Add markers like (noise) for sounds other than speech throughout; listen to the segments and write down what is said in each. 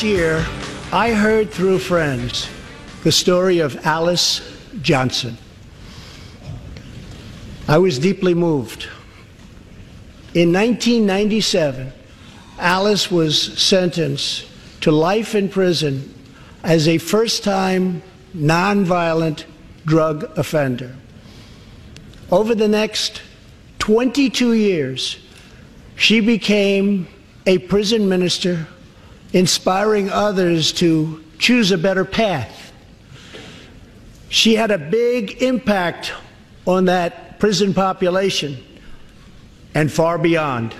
Last year, I heard through friends the story of Alice Johnson. I was deeply moved. In 1997, Alice was sentenced to life in prison as a first time nonviolent drug offender. Over the next 22 years, she became a prison minister inspiring others to choose a better path. She had a big impact on that prison population and far beyond.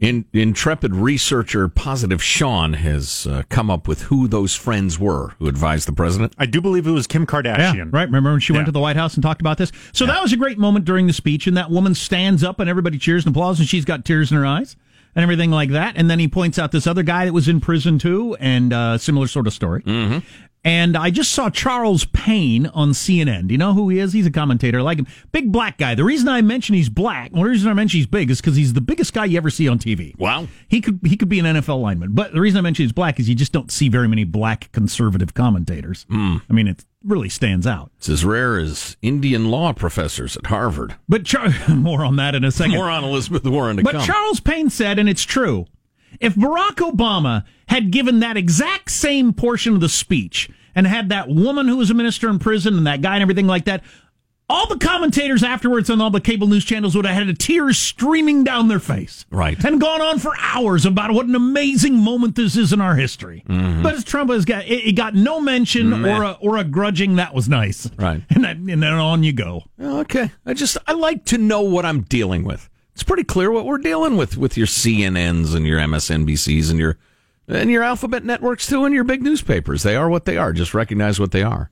In, intrepid researcher Positive Sean has uh, come up with who those friends were who advised the president. I do believe it was Kim Kardashian. Yeah, right. Remember when she yeah. went to the White House and talked about this? So yeah. that was a great moment during the speech, and that woman stands up and everybody cheers and applauds, and she's got tears in her eyes and everything like that. And then he points out this other guy that was in prison too, and uh, similar sort of story. Mm-hmm. And I just saw Charles Payne on CNN. Do you know who he is? He's a commentator. I like him. Big black guy. The reason I mention he's black, well, the reason I mention he's big is because he's the biggest guy you ever see on TV. Wow. He could he could be an NFL lineman. But the reason I mention he's black is you just don't see very many black conservative commentators. Mm. I mean, it really stands out. It's as rare as Indian law professors at Harvard. But Char- (laughs) more on that in a second. More on Elizabeth Warren but come. Charles Payne said, and it's true, if Barack Obama had given that exact same portion of the speech and had that woman who was a minister in prison and that guy and everything like that, all the commentators afterwards on all the cable news channels would have had tears streaming down their face. Right. And gone on for hours about what an amazing moment this is in our history. Mm-hmm. But Trump has got, it, it got no mention Meh. or a, or a grudging. That was nice. Right. And, that, and then on you go. Okay. I just, I like to know what I'm dealing with. It's pretty clear what we're dealing with, with your CNNs and your MSNBCs and your, and your alphabet networks too, and your big newspapers. They are what they are. Just recognize what they are.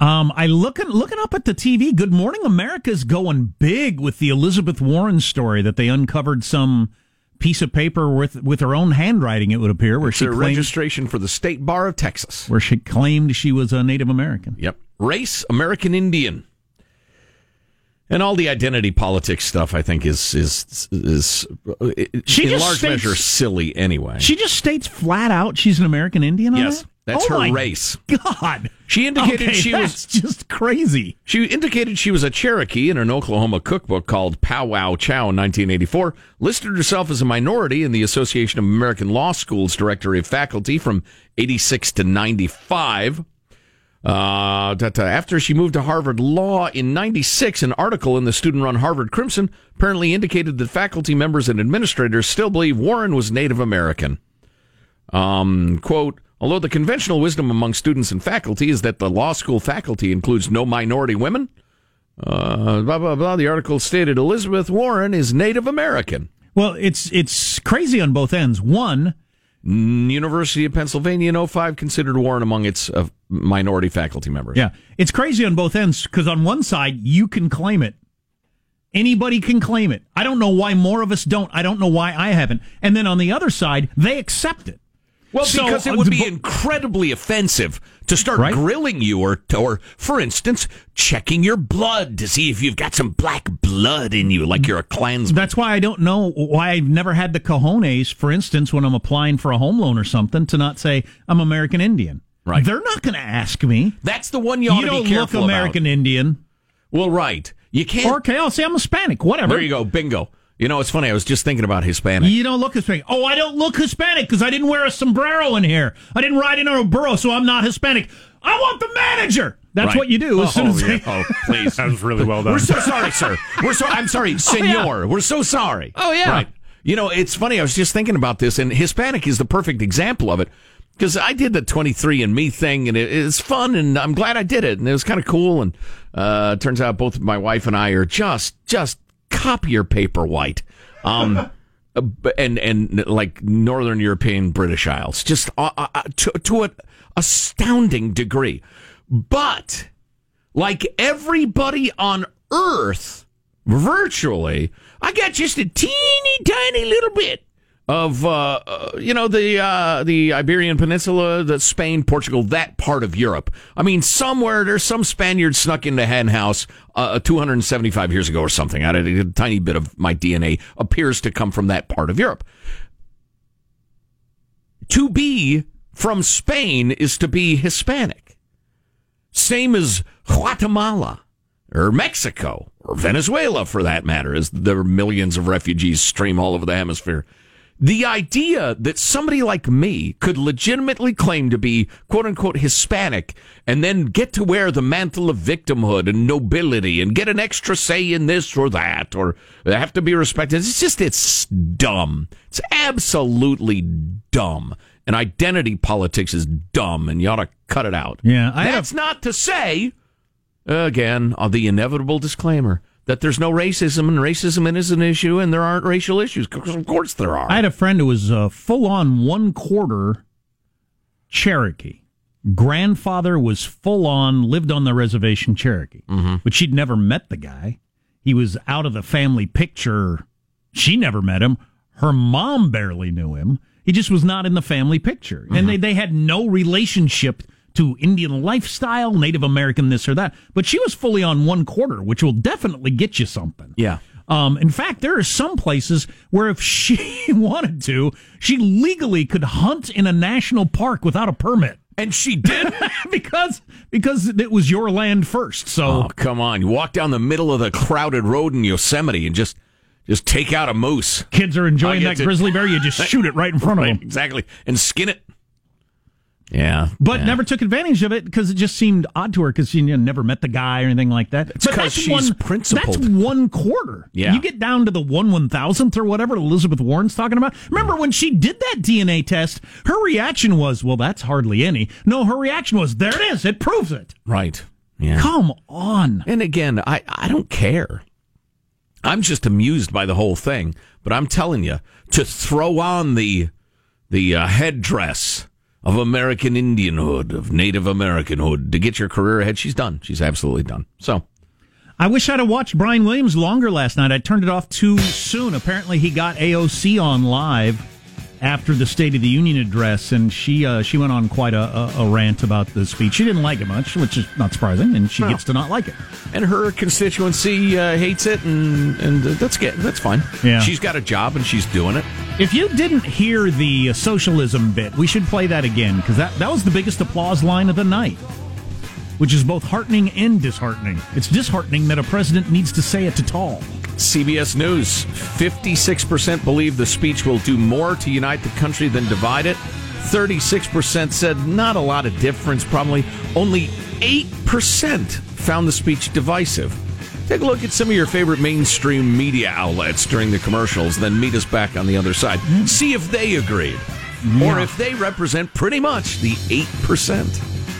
Um, I looking looking up at the TV. Good Morning America's going big with the Elizabeth Warren story that they uncovered some piece of paper with with her own handwriting. It would appear where It's she a claimed, registration for the State Bar of Texas. where she claimed she was a Native American. Yep. Race, American Indian. And all the identity politics stuff, I think, is is is uh, She in large states- measure silly anyway. She just states flat out she's an American Indian. On yes, that? That's Oh her race. God, She indicated Okay, she was just crazy. She indicated she was a Cherokee in an Oklahoma cookbook called Pow Wow Chow in 1984, listed herself as a minority in the Association of American Law Schools Directory of Faculty from 86 to 95. Uh, that, uh, after she moved to Harvard Law in 96, an article in the student run Harvard Crimson apparently indicated that faculty members and administrators still believe Warren was Native American. Um, quote, although the conventional wisdom among students and faculty is that the law school faculty includes no minority women, uh, blah, blah, blah, the article stated Elizabeth Warren is Native American. Well, it's it's crazy on both ends. One, University of Pennsylvania in 05 considered Warren among its uh, minority faculty members. yeah, it's crazy on both ends because on one side you can claim it. Anybody can claim it. I don't know why more of us don't. I don't know why I haven't. And then on the other side, they accept it. Well, So, because it uh, would be incredibly offensive to start Right. grilling you or, or, for instance, checking your blood to see if you've got some black blood in you, like you're a Klansman. That's why I don't know why I've never had the cojones, for instance, when I'm applying for a home loan or something, to not say I'm American Indian. Right. They're not going to ask me. That's the one you ought You to don't be look careful American Indian. Well, right. You can't. Or okay, I'll say I'm Hispanic. Whatever. there you go. Bingo. You know, it's funny. I was just thinking about Hispanic. You don't look Hispanic. Oh, I don't look Hispanic because I didn't wear a sombrero in here. I didn't ride in a burro, so I'm not Hispanic. I want the manager. That's Right. what you do as Oh, soon as yeah. they. Oh, please. (laughs) That was really well done. We're so sorry, sir. We're so. I'm sorry, (laughs) senor. We're so sorry. Oh, yeah. Right. You know, it's funny. I was just thinking about this, and Hispanic is the perfect example of it because I did the 23andMe thing, and it, it's fun, and I'm glad I did it, and it was kind of cool. And uh, it turns out both my wife and I are just just copier paper white. Um, (laughs) uh, and and like Northern European British Isles, just uh, uh, uh to to an astounding degree. But like everybody on Earth, virtually, I got just a teeny tiny little bit of uh, uh, you know the uh, the Iberian Peninsula, the Spain, Portugal, that part of Europe. I mean, somewhere there's some Spaniard snuck into Hen House uh, 275 years ago or something. I, a tiny bit of my DNA appears to come from that part of Europe. To be from Spain is to be Hispanic, same as Guatemala or Mexico or Venezuela, for that matter, as there are millions of refugees stream all over the hemisphere. The idea that somebody like me could legitimately claim to be quote unquote Hispanic and then get to wear the mantle of victimhood and nobility and get an extra say in this or that or have to be respected. It's just, it's dumb. It's absolutely dumb. And identity politics is dumb and you ought to cut it out. Yeah. I That's have... not to say, again, the inevitable disclaimer that there's no racism and racism is an issue and there aren't racial issues. because Of course there are. I had a friend who was a full on one quarter Cherokee. Grandfather was full on, lived on the reservation Cherokee, mm-hmm. but she'd never met the guy. He was out of the family picture. She never met him. Her mom barely knew him. He just was not in the family picture. Mm-hmm. And they, they had no relationship to Indian lifestyle, Native American this or that. But she was fully on one quarter, which will definitely get you something. Yeah. Um, in fact, there are some places where if she (laughs) wanted to, she legally could hunt in a national park without a permit. And she did (laughs) because because it was your land first. So oh, come on, you walk down the middle of the crowded road in Yosemite and just just take out a moose. Kids are enjoying that to... grizzly bear. You just (laughs) shoot it right in front of them. Exactly, and skin it. Yeah, but yeah. never took advantage of it because it just seemed odd to her because she you know, never met the guy or anything like that. It's because she's one, principled. That's one quarter. Yeah, you get down to the one one thousandth or whatever Elizabeth Warren's talking about. Remember when she did that DNA test? Her reaction was, "Well, that's hardly any." No, her reaction was, "There it is. It proves it." Right. Yeah. Come on. And again, I I don't care. I'm just amused by the whole thing. But I'm telling you, to throw on the the uh, headdress of American Indianhood, of Native Americanhood, to get your career ahead. She's done. She's absolutely done. So. I wish I'd have watched Brian Williams longer last night. I turned it off too soon. Apparently, he got AOC on live after the State of the Union address, and she uh, she went on quite a, a, a, rant about the speech. She didn't like it much, which is not surprising, and she no. gets to not like it. And her constituency uh, hates it, and and that's good. That's fine. Yeah, she's got a job and she's doing it. If you didn't hear the socialism bit, we should play that again because that that was the biggest applause line of the night. Which is both heartening and disheartening. It's disheartening that a president needs to say it at all. CBS News 56% believe the speech will do more to unite the country than divide it. 36% said not a lot of difference, probably. Only 8% found the speech divisive. Take a look at some of your favorite mainstream media outlets during the commercials, then meet us back on the other side. Mm-hmm. See if they agreed. Yeah. Or if they represent pretty much the 8%.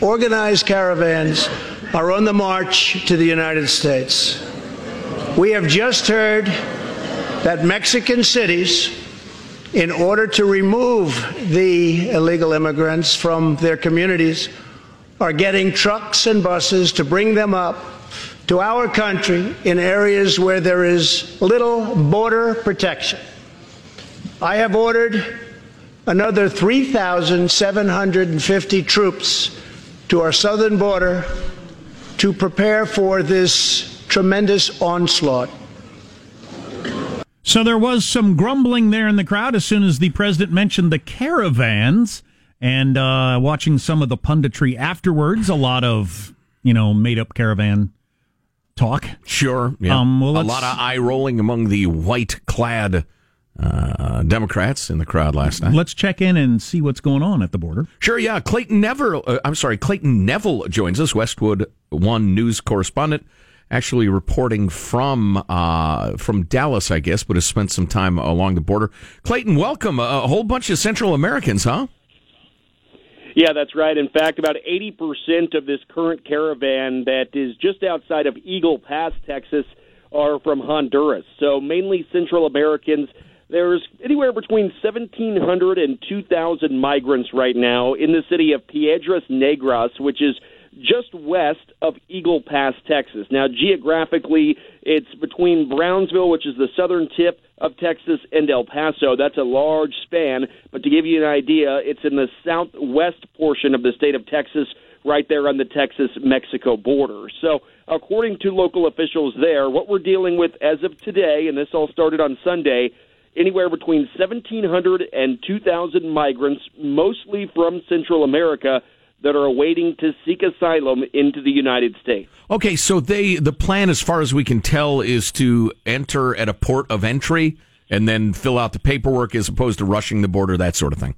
Organized caravans are on the march to the United States. We have just heard that Mexican cities, in order to remove the illegal immigrants from their communities, are getting trucks and buses to bring them up to our country in areas where there is little border protection. I have ordered another 3,750 troops to our southern border to prepare for this tremendous onslaught. So there was some grumbling there in the crowd as soon as the president mentioned the caravans. and uh, watching some of the punditry afterwards. A lot of you know made up caravan talk. Sure. Yeah. Um, well, a lot of eye rolling among the white clad uh, Democrats in the crowd last night. Let's check in and see what's going on at the border. Sure, yeah. Clayton Neville, uh, I'm sorry, Clayton Neville joins us, Westwood One news correspondent, actually reporting from uh, from Dallas, I guess, but has spent some time along the border. Clayton, welcome. A, a whole bunch of Central Americans, huh? Yeah, that's right. In fact, about 80% of this current caravan that is just outside of Eagle Pass, Texas, are from Honduras. So mainly Central Americans. There's anywhere between 1,700 and 2,000 migrants right now in the city of Piedras Negras, which is just west of Eagle Pass, Texas. Now, geographically, it's between Brownsville, which is the southern tip of Texas, and El Paso. That's a large span, but to give you an idea, it's in the southwest portion of the state of Texas, right there on the Texas Mexico border. So, according to local officials there, what we're dealing with as of today, and this all started on Sunday, anywhere between 1,700 and 2,000 migrants, mostly from Central America, that are awaiting to seek asylum into the United States. Okay, so they the plan, as far as we can tell, is to enter at a port of entry and then fill out the paperwork as opposed to rushing the border, that sort of thing.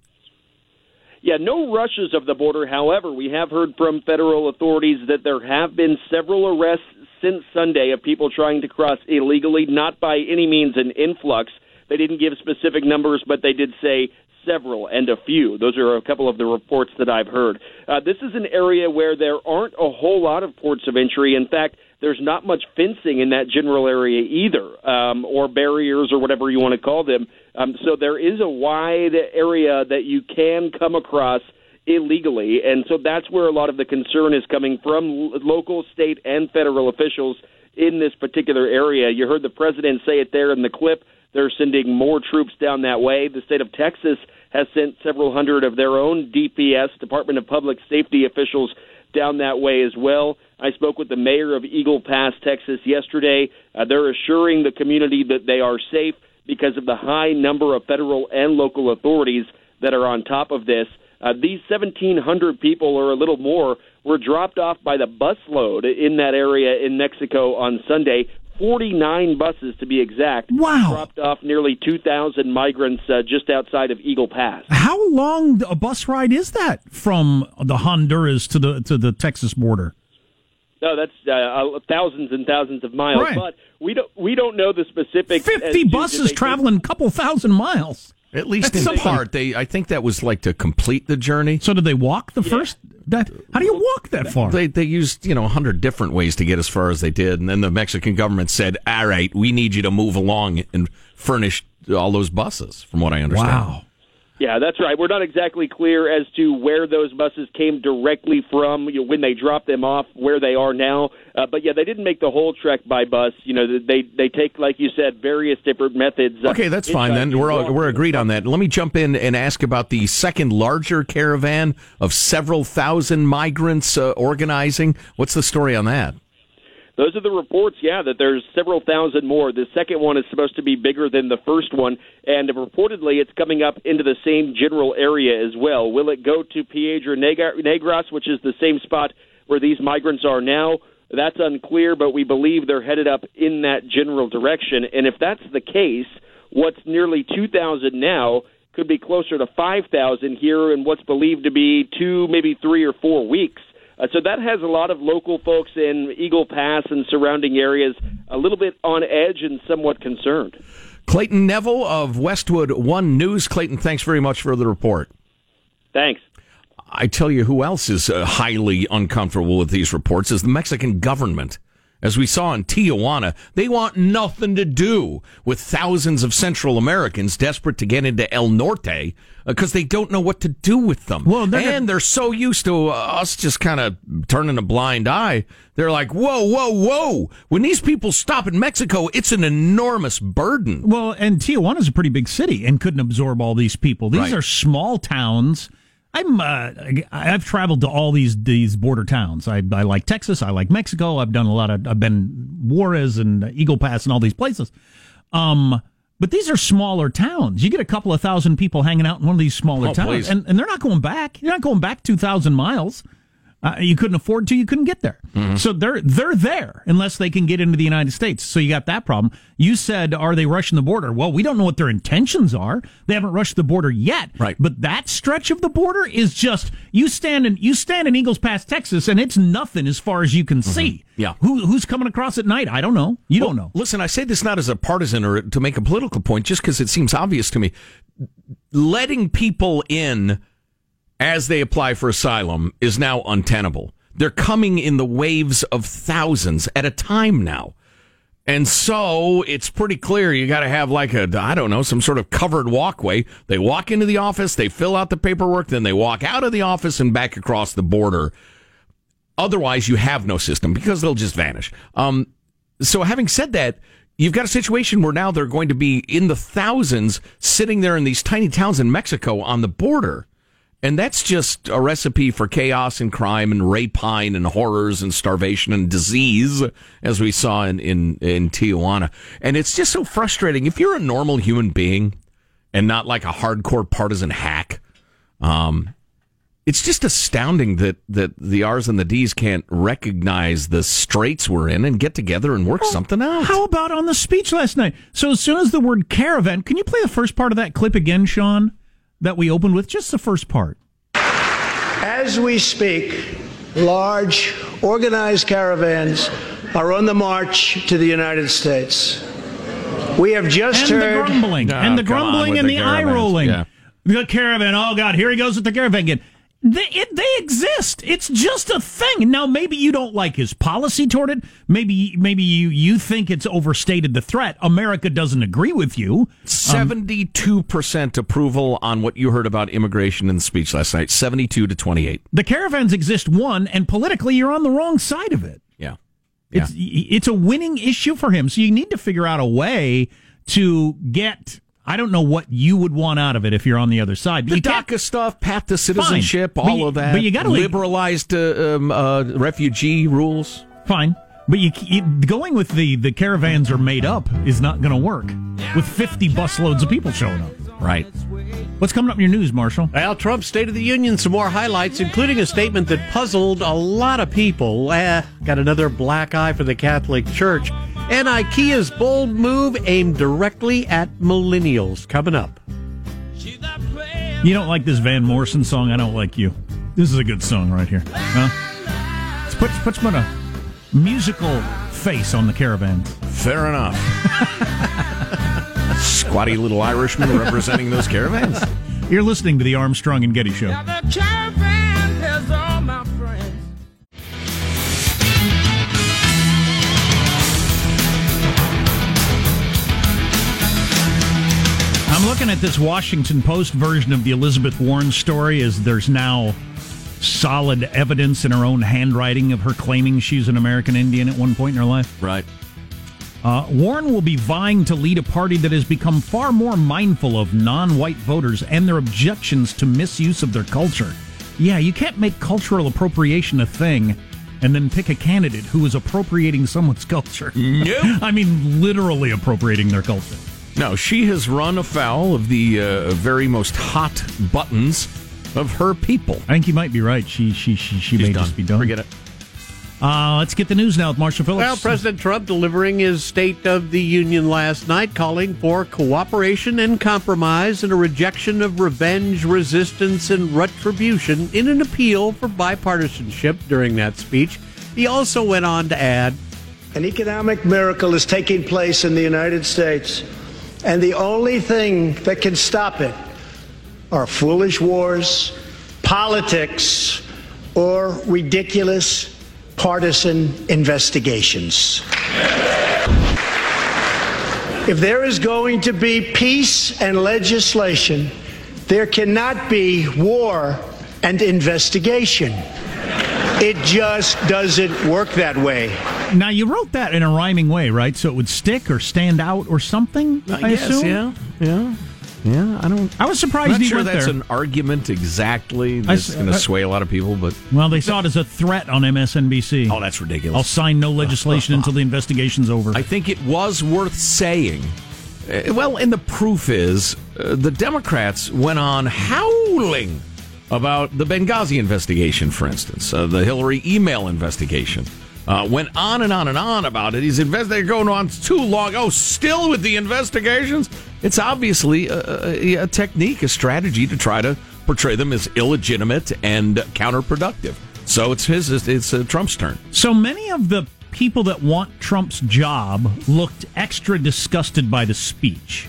Yeah, no rushes of the border. However, we have heard from federal authorities that there have been several arrests since Sunday of people trying to cross illegally, not by any means an influx. They didn't give specific numbers, but they did say several and a few. Those are a couple of the reports that I've heard. Uh, this is an area where there aren't a whole lot of ports of entry. In fact, there's not much fencing in that general area either, um, or barriers or whatever you want to call them. Um, so there is a wide area that you can come across illegally, and so that's where a lot of the concern is coming from local, state, and federal officials in this particular area. You heard the president say it there in the clip. They're sending more troops down that way. The state of Texas has sent several hundred of their own DPS, Department of Public Safety officials, down that way as well. I spoke with the mayor of Eagle Pass, Texas, yesterday. Uh, they're assuring the community that they are safe because of the high number of federal and local authorities that are on top of this. Uh, these 1,700 people, or a little more, were dropped off by the busload in that area in Mexico on Sunday. 49 buses, to be exact. Wow. Dropped off nearly 2,000 migrants uh, just outside of Eagle Pass. How long a bus ride is that from the Honduras to the to the Texas border? No, that's uh, thousands and thousands of miles. Right. But we don't we don't know the specific. Fifty buses traveling a couple thousand miles. At least That's in something. part, they I think that was like to complete the journey. So did they walk the first? That how do you walk that far? They they used you know a hundred different ways to get as far as they did, and then the Mexican government said, "All right, we need you to move along and furnish all those buses." From what I understand. wow. Yeah, that's right. We're not exactly clear as to where those buses came directly from, you know, when they dropped them off, where they are now. Uh, but yeah, they didn't make the whole trek by bus. You know, they they take, like you said, various different methods. uh, Okay, that's fine then. We're all, we're agreed on that. Let me jump in and ask about the second larger caravan of several thousand migrants uh, organizing. What's the story on that? Those are the reports, yeah, that there's several thousand more. The second one is supposed to be bigger than the first one, and reportedly it's coming up into the same general area as well. Will it go to Piedra Negra- Negras, which is the same spot where these migrants are now? That's unclear, but we believe they're headed up in that general direction. And if that's the case, what's nearly 2,000 now could be closer to 5,000 here in what's believed to be two, maybe three or four weeks. Uh, so that has a lot of local folks in Eagle Pass and surrounding areas a little bit on edge and somewhat concerned. Clayton Neville of Westwood One News. Clayton, thanks very much for the report. Thanks. I tell you who else is uh, highly uncomfortable with these reports is the Mexican government. As we saw in Tijuana, they want nothing to do with thousands of Central Americans desperate to get into El Norte because they don't know what to do with them. Well, they're and they're so used to uh, us just kind of turning a blind eye. They're like, whoa, whoa, whoa. When these people stop in Mexico, it's an enormous burden. Well, and Tijuana's a pretty big city and couldn't absorb all these people. These Right. are small towns. I'm uh, I've traveled to all these these border towns. I, I like Texas. I like Mexico. I've done a lot of. I've been Juarez and Eagle Pass and all these places. Um, But these are smaller towns. You get a couple of thousand people hanging out in one of these smaller Oh, towns, please. and, and they're not going back. You're not going back two thousand miles. Uh, you couldn't afford to. You couldn't get there. Mm-hmm. So they're they're there unless they can get into the United States. So you got that problem. You said, are they rushing the border? Well, we don't know what their intentions are. They haven't rushed the border yet. Right. But that stretch of the border is just you stand in you stand in Eagles Pass, Texas, and it's nothing as far as you can see. Mm-hmm. Yeah. Who who's coming across at night? I don't know. You don't know. Listen, I say this not as a partisan or to make a political point, just because it seems obvious to me. Letting people in as they apply for asylum is now untenable. They're coming in the waves of thousands at a time now. And so it's pretty clear you got to have like a, I don't know, some sort of covered walkway. They walk into the office, they fill out the paperwork, then they walk out of the office and back across the border. Otherwise, you have no system because they'll just vanish. Um, so having said that, you've got a situation where now they're going to be in the thousands sitting there in these tiny towns in Mexico on the border. And that's just a recipe for chaos and crime and rapine and horrors and starvation and disease, as we saw in, in, in Tijuana. And it's just so frustrating. If you're a normal human being and not like a hardcore partisan hack, um, it's just astounding that, that the R's and the D's can't recognize the straits we're in and get together and work something out. How about on the speech last night? So as soon as the word caravan, can you play the first part of that clip again, Sean? That we opened with just the first part. As we speak, large organized caravans are on the march to the United States. We have just And the grumbling. Oh, and the grumbling and the the, eye rolling. Yeah. The caravan. Oh God, here he goes with the caravan again. They, it, they exist. It's just a thing. Now, maybe you don't like his policy toward it. Maybe, maybe you, you think it's overstated the threat. America doesn't agree with you. Um, Seventy-two percent approval on what you heard about immigration in the speech last night. Seventy-two to twenty-eight. The caravans exist, one, and politically, you're on the wrong side of it. Yeah, It's it's a winning issue for him. So you need to figure out a way to get. I don't know what you would want out of it if you're on the other side. But the DACA stuff, path to citizenship, But all you- of that. but you gotta- liberalized uh, um, uh, refugee rules. Fine. But you, you going with the the caravans are made up is not going to work with 50 busloads of people showing up. Right. What's coming up in your news, Marshall? Well, Trump's State of the Union, some more highlights, including a statement that puzzled a lot of people. Eh, got another black eye for the Catholic Church. And IKEA's bold move aimed directly at millennials. Coming up. You don't like this Van Morrison song? I don't like you. This is a good song right here. Huh? Let's put, let's put a uh, musical face on the caravans. Fair enough. (laughs) Squatty little Irishman representing those caravans. You're listening to the Armstrong and Getty Show. Looking at this Washington Post version of the Elizabeth Warren story as there's now solid evidence in her own handwriting of her claiming she's an American Indian at one point in her life. Right. Uh, Warren will be vying to lead a party that has become far more mindful of non white voters and their objections to misuse of their culture. Yeah, you can't make cultural appropriation a thing and then pick a candidate who is appropriating someone's culture. Nope. (laughs) I mean, literally appropriating their culture. No, she has run afoul of the uh, very most hot buttons of her people. I think you might be right. She she she, she may done. just be done. Forget it. Uh, let's get the news now with Marshall Phillips. Well, President Trump delivering his State of the Union last night, calling for cooperation and compromise and a rejection of revenge, resistance, and retribution in an appeal for bipartisanship during that speech. He also went on to add, An economic miracle is taking place in the United States, and the only thing that can stop it are foolish wars, politics, or ridiculous partisan investigations. If there is going to be peace and legislation, there cannot be war and investigation. It just doesn't work that way. now you wrote that in a rhyming way, right? So it would stick or stand out or something. I, assume. yeah, yeah, yeah. I don't. I was surprised I'm not he sure went that's there. an argument exactly that's s- going to sway a lot of people, but Well, they saw it as a threat on MSNBC. oh, that's ridiculous. I'll sign no legislation until the investigation's over. I think it was worth saying Uh, Well, and the proof is uh, the Democrats went on howling about the Benghazi investigation, for instance, uh, the Hillary email investigation. Uh, went on and on and on about it. He's investigating going on too long. Oh, still with the investigations? It's obviously a, a, a technique, a strategy to try to portray them as illegitimate and counterproductive. So it's his. It's, it's uh, Trump's turn. So many of the people that want Trump's job looked extra disgusted by the speech.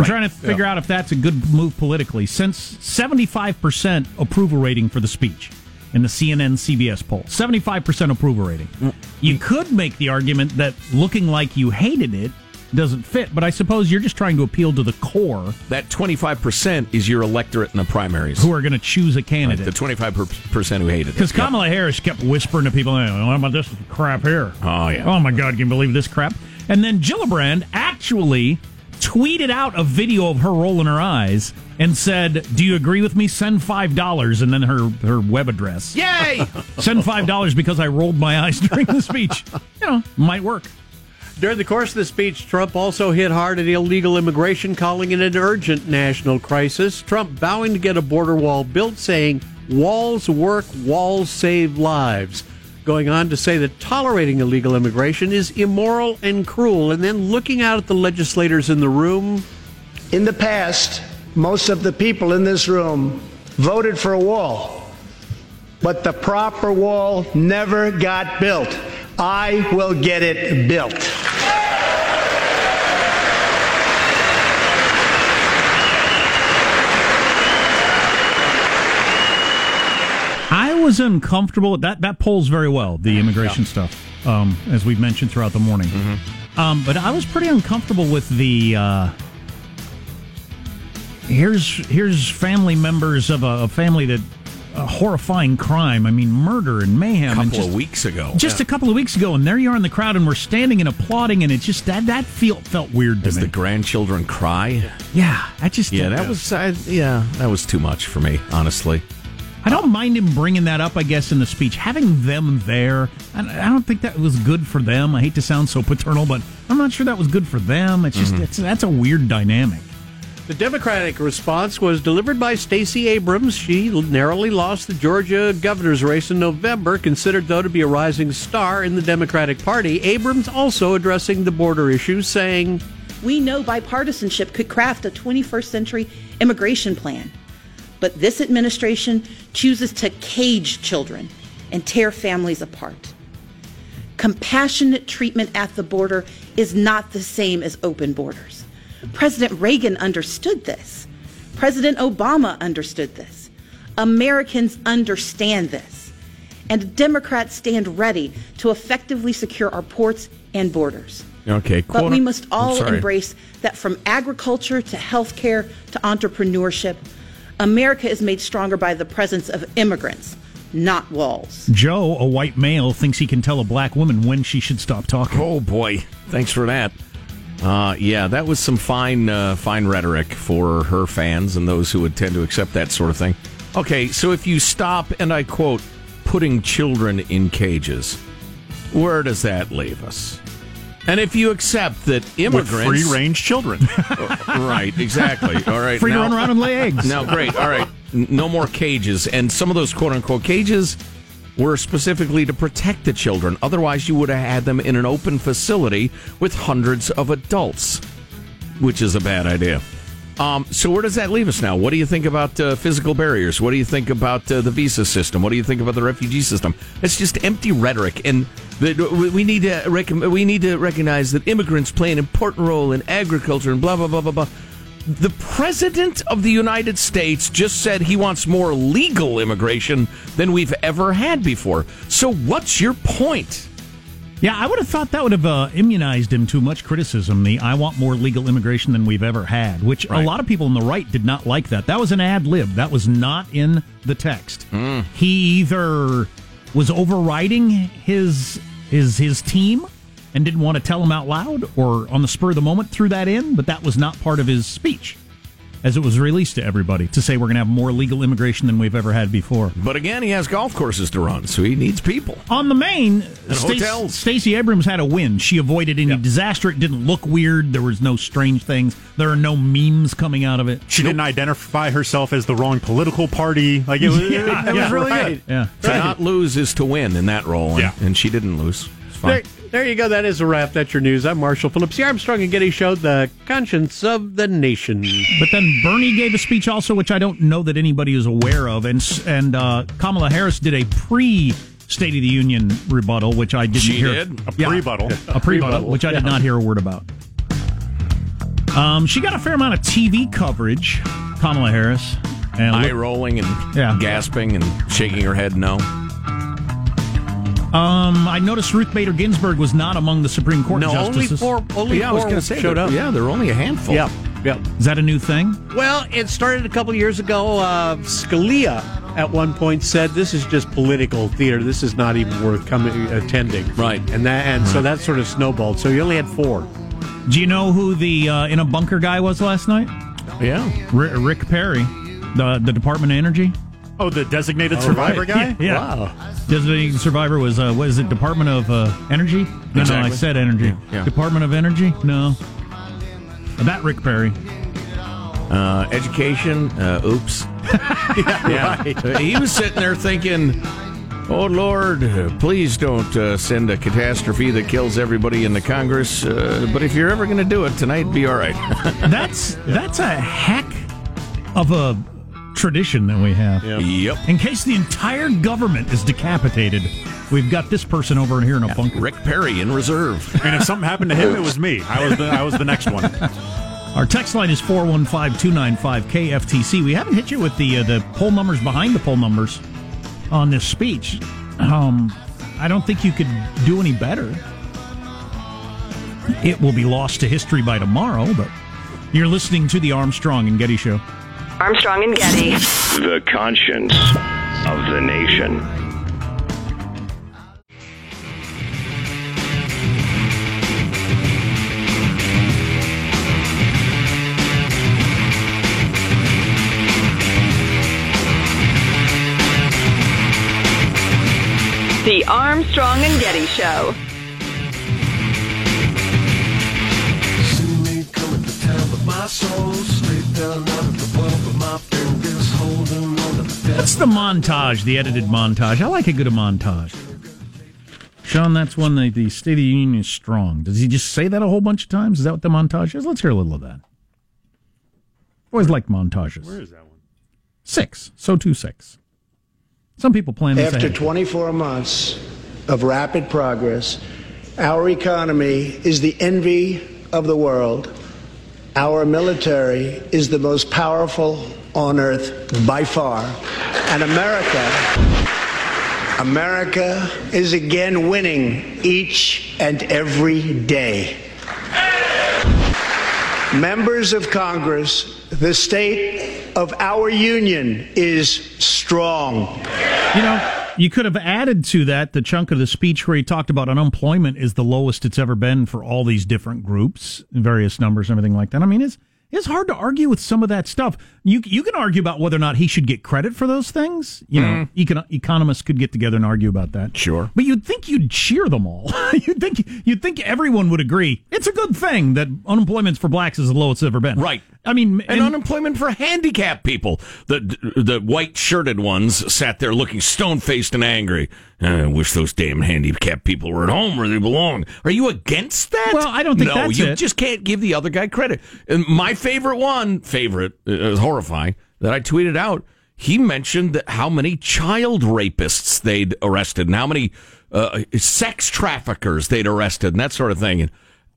I'm Right. trying to figure out if that's a good move politically. Since 75% approval rating for the speech in the CNN CBS poll, 75% approval rating. Mm. You could make the argument that looking like you hated it doesn't fit, but I suppose you're just trying to appeal to the core That 25% is your electorate in the primaries. who are going to choose a candidate. the 25% who hated it. Because Kamala Harris kept whispering to people, "Hey, what about this crap here? Oh, yeah. Oh, my God, can you believe this crap? And then Gillibrand actually tweeted out a video of her rolling her eyes and said, Do you agree with me? Send $5. And then her, her web address. Yay! (laughs) Send $5 because I rolled my eyes (laughs) during the speech. You know, might work. During the course of the speech, Trump also hit hard at illegal immigration, calling it an urgent national crisis. Trump vowing to get a border wall built, saying, Walls work, walls save lives. Going on to say that tolerating illegal immigration is immoral and cruel, and then looking out at the legislators in the room. In the past, most of the people in this room voted for a wall, but the proper wall never got built. I will get it built. I was uncomfortable. That that polls very well the immigration stuff, um, as we've mentioned throughout the morning. Um, but I was pretty uncomfortable with the. Uh, here's here's family members of a, a family that a horrifying crime. I mean, murder and mayhem. A couple just, of weeks ago. just a couple of weeks ago, and there you are in the crowd, and we're standing and applauding, and it just that that feel felt weird me. the grandchildren cry. yeah, I just Yeah, that was I, yeah, that was too much for me, honestly. I don't mind him bringing that up, I guess, in the speech. Having them there, I I don't think that was good for them. I hate to sound so paternal, but I'm not sure that was good for them. It's just, mm-hmm. it's, that's a weird dynamic. The Democratic response was delivered by Stacey Abrams. She narrowly lost the Georgia governor's race in November, considered, though, to be a rising star in the Democratic Party. Abrams also addressing the border issue, saying, We know bipartisanship could craft a 21st century immigration plan. But this administration chooses to cage children and tear families apart. Compassionate treatment at the border is not the same as open borders. President Reagan understood this. President Obama understood this. Americans understand this. And Democrats stand ready to effectively secure our ports and borders. Okay, But we must all embrace that from agriculture to healthcare to entrepreneurship, America is made stronger by the presence of immigrants, not walls. Joe, a white male, thinks he can tell a black woman when she should stop talking. Oh boy, thanks for that. Uh, yeah, that was some fine, uh, fine rhetoric for her fans and those who would tend to accept that sort of thing. Okay, so if you stop and I quote, putting children in cages, where does that leave us? And if you accept that with immigrants, free range children. (laughs) right? Exactly. All right, Free to run around and lay eggs. Now, great. All right. No more cages. And some of those quote unquote cages were specifically to protect the children. Otherwise, you would have had them in an open facility with hundreds of adults, which is a bad idea. Um, so, where does that leave us now? What do you think about uh, physical barriers? What do you think about uh, the visa system? What do you think about the refugee system? It's just empty rhetoric, and we need to rec- we need to recognize that immigrants play an important role in agriculture and blah blah blah blah blah. The president of the United States just said he wants more legal immigration than we've ever had before. So, what's your point? Yeah, I would have thought that would have uh, immunized him to much criticism. The I want more legal immigration than we've ever had, which Right. a lot of people on the right did not like that. That was an ad lib. That was not in the text. He either was overriding his his his team and didn't want to tell him out loud, or on the spur of the moment threw that in, but that was not part of his speech. As it was released to everybody to say we're going to have more legal immigration than we've ever had before. But again, he has golf courses to run, so he needs people. On the main, Stace- hotels. Stacey Abrams had a win. She avoided any disaster. It didn't look weird. There was no strange things. There are no memes coming out of it. She didn't identify herself as the wrong political party. Like it was, Yeah, (laughs) it was yeah, really right. good. Yeah. To not lose is to win in that role, and, Yeah. and she didn't lose. It's There, there you go. That is a wrap. That's your news. I'm Marshall Phillips, the Armstrong and Getty Show, the conscience of the nation. But then Bernie gave a speech also, which I don't know that anybody is aware of, and and uh, Kamala Harris did a pre State of the Union rebuttal, which I didn't She hear. did? A Yeah. pre-buttal. a pre-buttal, which I did not hear a word about. Um, she got a fair amount of TV coverage, Kamala Harris, and Eye look- rolling and Yeah. gasping and shaking her head no. Um, I noticed Ruth Bader Ginsburg was not among the Supreme Court No, only justices. four. Only yeah, I was four going to say showed up. Yeah, there were only a handful. Yep. Yep. Is that a new thing? Well, it started a couple years ago. Uh, Scalia at one point said, "This is just political theater. This is not even worth coming attending." Right. and that and so that sort of snowballed. So you only had four. Do you know who the uh, in a bunker guy was last night? Yeah. R- Rick Perry, the the Department of Energy. Oh, the designated survivor guy. Yeah. Wow. Designated survivor was uh, what is it? Department of uh, Energy? No, no, I said energy. Yeah. Department of Energy? No. That Rick Perry. Uh, education. Uh, oops. (laughs) yeah. He was sitting there thinking, "Oh Lord, uh, please don't uh, send a catastrophe that kills everybody in the Congress. Uh, but if you're ever going to do it tonight, be all right." (laughs) That's that's a heck of a tradition that we have. yep. In case the entire government is decapitated, we've got this person over here in a bunker. Rick Perry in reserve. (laughs) And if something happened to him, it was me. I was the I was the next one. (laughs) Our text line is 415-295-KFTC. We haven't hit you with the uh, the poll numbers behind the poll numbers on this speech. Um, I don't think you could do any better. It will be lost to history by tomorrow, but you're listening to the Armstrong and Getty Show. Armstrong and Getty. The conscience of the nation. The Armstrong and Getty Show. That's the montage, the edited montage. I like a good montage. Sean, that's when the, the State of the Union is strong. Does he just say that a whole bunch of times? Is that what the montage is? Let's hear a little of that. Always like montages. Where is that one? Six. So two six. Some people plan this After ahead. 24 months of rapid progress, our economy is the envy of the world. Our military is the most powerful on earth by far. And America, America is again winning each and every day. Members of Congress, the state of our union is strong. You know, you could have added to that the chunk of the speech where he talked about unemployment is the lowest it's ever been for all these different groups, various numbers, and everything like that. I mean, it's it's hard to argue with some of that stuff. You you can argue about whether or not he should get credit for those things. You know, mm. econ- economists could get together and argue about that. Sure. But you'd think you'd cheer them all. (laughs) you'd think you'd think everyone would agree it's a good thing that unemployment for blacks is the lowest it's ever been. Right. I mean, And unemployment for handicapped people. The the white shirted ones sat there looking stone faced and angry. I wish those damn handicapped people were at home where they belong. Are you against that? Well, I don't think no, you it. just can't give the other guy credit. And my favorite one, favorite, uh, it was horrifying that I tweeted out. He mentioned that how many child rapists they'd arrested and how many uh, sex traffickers they'd arrested and that sort of thing. And,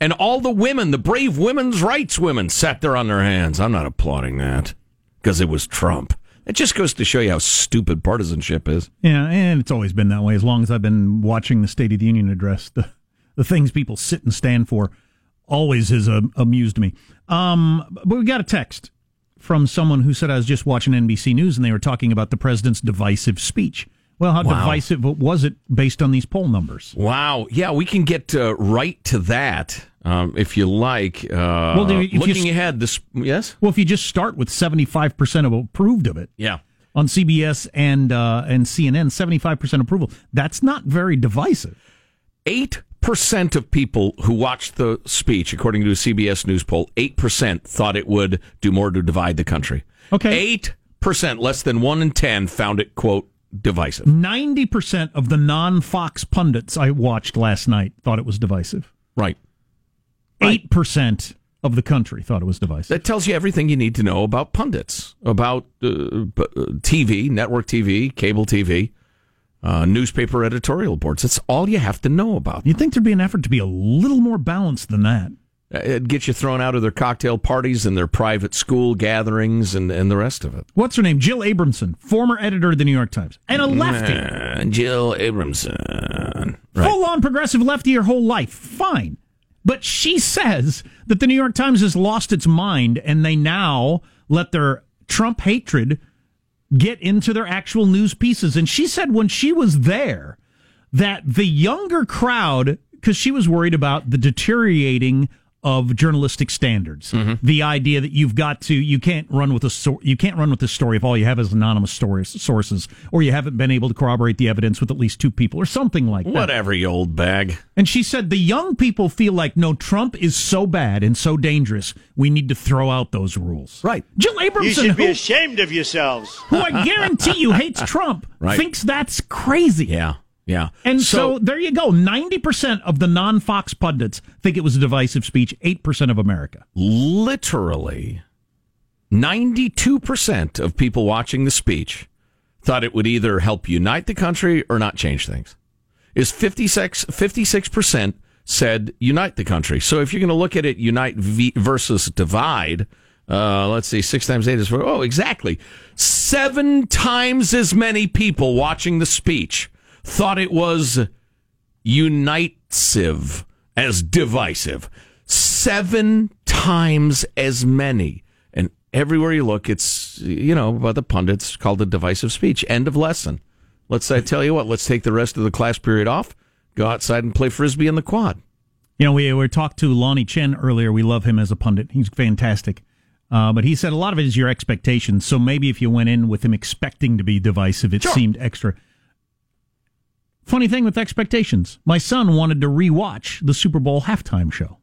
and all the women, the brave women's rights women, sat there on their hands. I'm not applauding that because it was Trump. It just goes to show you how stupid partisanship is. Yeah, and it's always been that way. As long as I've been watching the State of the Union address, the the things people sit and stand for always has uh, amused me. Um, but we got a text from someone who said I was just watching NBC News and they were talking about the president's divisive speech. Well, how Wow. divisive was it based on these poll numbers? Wow. Yeah, we can get uh, right to that um, if you like. Uh, Well, if you looking s- ahead, this yes, Well, if you just start with 75% of approved of it yeah, on CBS and uh, and CNN, 75% approval. That's not very divisive. eight percent of people who watched the speech, according to a CBS News poll, eight percent thought it would do more to divide the country. Okay. eight percent, less than one in ten, found it quote divisive. 90% of the non-Fox pundits I watched last night thought it was divisive. Right. 8% of the country thought it was divisive. That tells you everything you need to know about pundits, about uh, uh, TV, network TV, cable TV, uh, newspaper editorial boards. That's all you have to know about. You'd think there'd be an effort to be a little more balanced than that. It gets you thrown out of their cocktail parties and their private school gatherings and, and the rest of it. What's her name? Jill Abramson, former editor of the New York Times, and a lefty. Uh, Jill Abramson. Right. Full on progressive lefty her whole life. Fine. But she says that the New York Times has lost its mind and they now let their Trump hatred get into their actual news pieces. And she said when she was there that the younger crowd, because she was worried about the deteriorating of journalistic standards, mm-hmm. the idea that you've got to you can't run with a so- you can't run with this story if all you have is anonymous stories sources or you haven't been able to corroborate the evidence with at least two people or something like that. Whatever, you old bag. And she said the young people feel like no, Trump is so bad and so dangerous. We need to throw out those rules. Right. Jill Abramson, You should be who, ashamed of yourselves. who I guarantee you hates (laughs) Trump, Right. thinks that's crazy. Yeah. Yeah. And so, there you go. 90% of the non Fox pundits think it was a divisive speech, 8% of America. literally 92% of people watching the speech thought it would either help unite the country or not change things. Is 56 56% said unite the country. So if you're going to look at it unite v- versus divide, uh, let's see, six times eight is four. Oh, exactly. Seven times as many people watching the speech thought it was unitesive as divisive. Seven times as many. And everywhere you look, it's, you know, by the pundits called a divisive speech. End of lesson. Let's, I tell you what, let's take the rest of the class period off, go outside and play frisbee in the quad. You know, we we talked to Lanhee Chen earlier. We love him as a pundit. He's fantastic. Uh, but he said a lot of it is your expectations. So maybe if you went in with him expecting to be divisive, it seemed extra. Funny thing with expectations, my son wanted to rewatch the Super Bowl halftime show.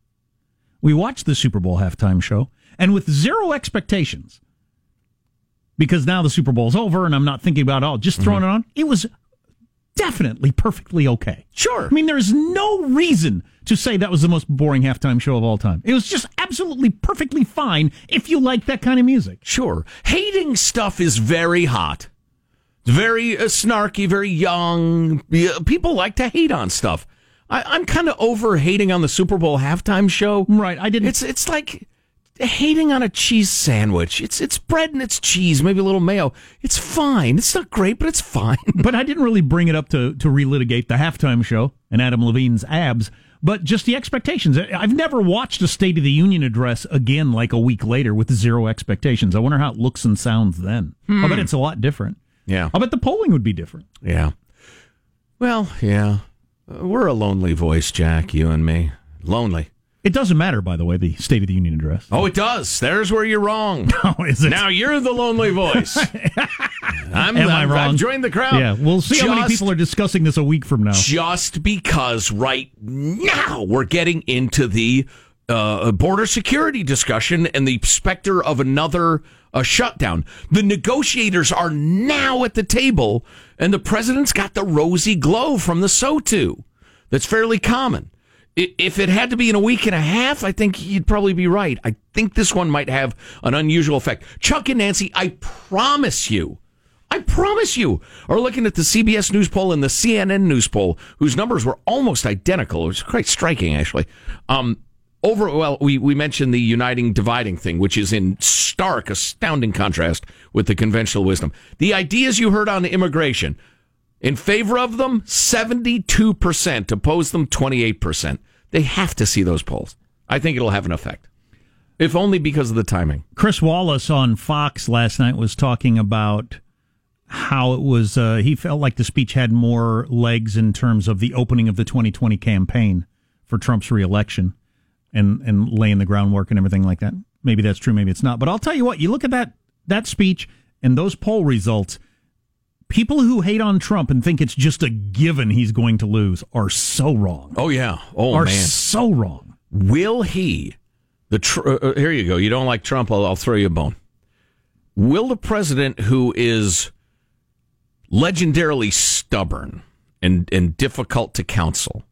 We watched the Super Bowl halftime show, and with zero expectations, because now the Super Bowl's over and I'm not thinking about it all, just throwing mm-hmm. it on, it was definitely perfectly okay. Sure. I mean, there is no reason to say that was the most boring halftime show of all time. It was just absolutely perfectly fine if you like that kind of music. Sure. Hating stuff is very hot. Very uh, snarky, very young. People like to hate on stuff. I, I'm kind of over hating on the Super Bowl halftime show. Right, I didn't- It's it's like hating on a cheese sandwich. It's it's bread and it's cheese, maybe a little mayo. It's fine. It's not great, but it's fine. (laughs) But I didn't really bring it up to, to relitigate the halftime show and Adam Levine's abs, but just the expectations. I've never watched a State of the Union address again like a week later with zero expectations. I wonder how it looks and sounds then. I bet it's a lot different. Yeah. I bet the polling would be different. Yeah. Well, yeah. We're a lonely voice, Jack, you and me. Lonely. It doesn't matter, by the way, the State of the Union address. Oh, it does. There's where you're wrong. (laughs) Oh, is it? Now you're the lonely voice. (laughs) I'm, Am I I'm- wrong? I've joined the crowd. Yeah, we'll see how many people are discussing this a week from now. Just because right now we're getting into the uh, border security discussion and the specter of another uh, shutdown. The negotiators are now at the table, and the president's got the rosy glow from the SOTU. That's fairly common. If it had to be in a week and a half, I think you'd probably be right. I think this one might have an unusual effect. Chuck and Nancy, I promise you, I promise you, are looking at the CBS News poll and the CNN News poll, whose numbers were almost identical. It was quite striking, actually. Um, over, well, we, we mentioned the uniting, dividing thing, which is in stark, astounding contrast with the conventional wisdom. The ideas you heard on immigration, in favor of them, 72%, oppose them, 28%. They have to see those polls. I think it'll have an effect, if only because of the timing. Chris Wallace on Fox last night was talking about how it was. Uh, he felt like the speech had more legs in terms of the opening of the 2020 campaign for Trump's reelection and and laying the groundwork and everything like that. Maybe that's true, maybe it's not. But I'll tell you what, you look at that that speech and those poll results, people who hate on Trump and think it's just a given he's going to lose are so wrong. Oh yeah. Oh are man. so wrong. Will he? The tr- uh, uh, here you go. You don't like Trump? I'll, I'll throw you a bone. Will the president, who is legendarily stubborn and and difficult to counsel,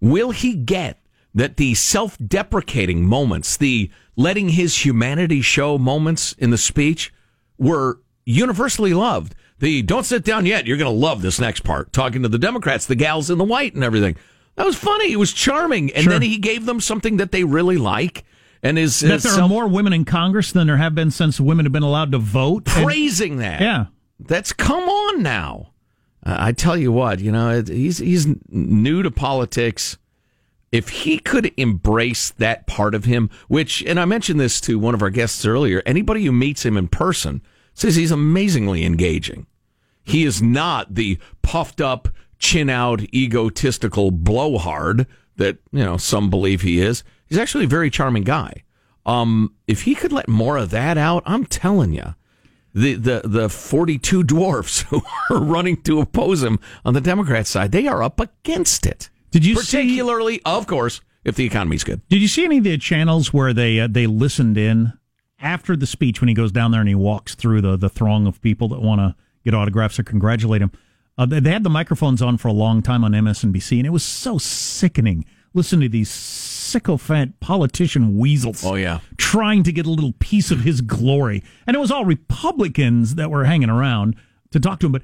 will he get that the self-deprecating moments, the letting his humanity show moments in the speech, were universally loved? The don't sit down yet. You're going to love this next part. Talking to the Democrats, the gals in the white, and everything. That was funny. It was charming, and Sure. then he gave them something that they really like, and is that there are more women in Congress than there have been since women have been allowed to vote. And- praising that. yeah. That's come on now. Uh, I tell you what, you know, it, he's he's new to politics. If he could embrace that part of him, which, and I mentioned this to one of our guests earlier, anybody who meets him in person says he's amazingly engaging. He is not the puffed up, chin out, egotistical blowhard that you know some believe he is. He's actually a very charming guy. Um, if he could let more of that out, I'm telling you, the the the 42 dwarfs (laughs) who are running to oppose him on the Democrat side, they are up against it. Did you see- particularly, of course, if the economy's good? Did you see any of the channels where they uh, they listened in after the speech when he goes down there and he walks through the the throng of people that want to get autographs or congratulate him? Uh, they, they had the microphones on for a long time on MSNBC, and it was so sickening. Listen to these sycophant politician weasels. Oh, yeah. trying to get a little piece of his glory, and it was all Republicans that were hanging around to talk to him, but.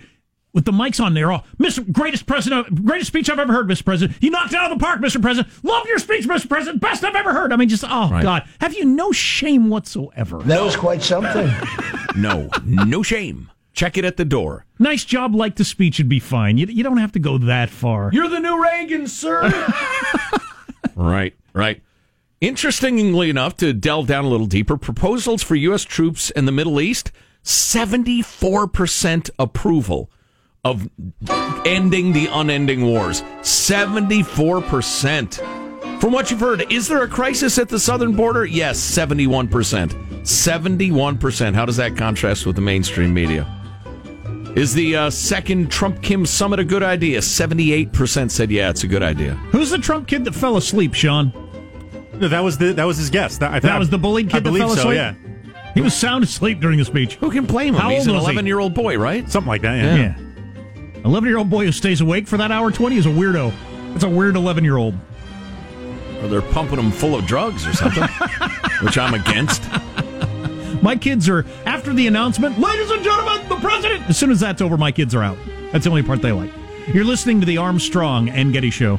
With the mics on, they're all, oh, Mr. Greatest President, greatest speech I've ever heard, Mr. President. You knocked it out of the park, Mr. President. Love your speech, Mr. President. Best I've ever heard. I mean, just, oh, Right. God. Have you no shame whatsoever? That was quite something. (laughs) No, no shame. Check it at the door. Nice job like the speech would be fine. You, you don't have to go that far. You're the new Reagan, sir. (laughs) right, right. Interestingly enough, to delve down a little deeper, proposals for U.S. troops in the Middle East, 74% approval of ending the unending wars. 74%. From what you've heard, is there a crisis at the southern border? Yes, 71%. 71%. How does that contrast with the mainstream media? Is the uh, second Trump Kim summit a good idea? 78% said, yeah, it's a good idea. Who's the Trump kid that fell asleep, Sean? No, that was the that was his guess. That, I, That was the bullied I kid that believe fell so. asleep? Yeah, He was sound asleep during the speech. Who can blame him? How He's old an was he? 11 year old boy, right? something like that. Yeah. Yeah. 11 year old boy who stays awake for that hour 20 is a weirdo. That's a weird 11 year old. Or they're pumping him full of drugs or something, (laughs) which I'm against. My kids are, after the announcement, ladies and gentlemen, the president, as soon as that's over, my kids are out. That's the only part they like. You're listening to the Armstrong and Getty Show.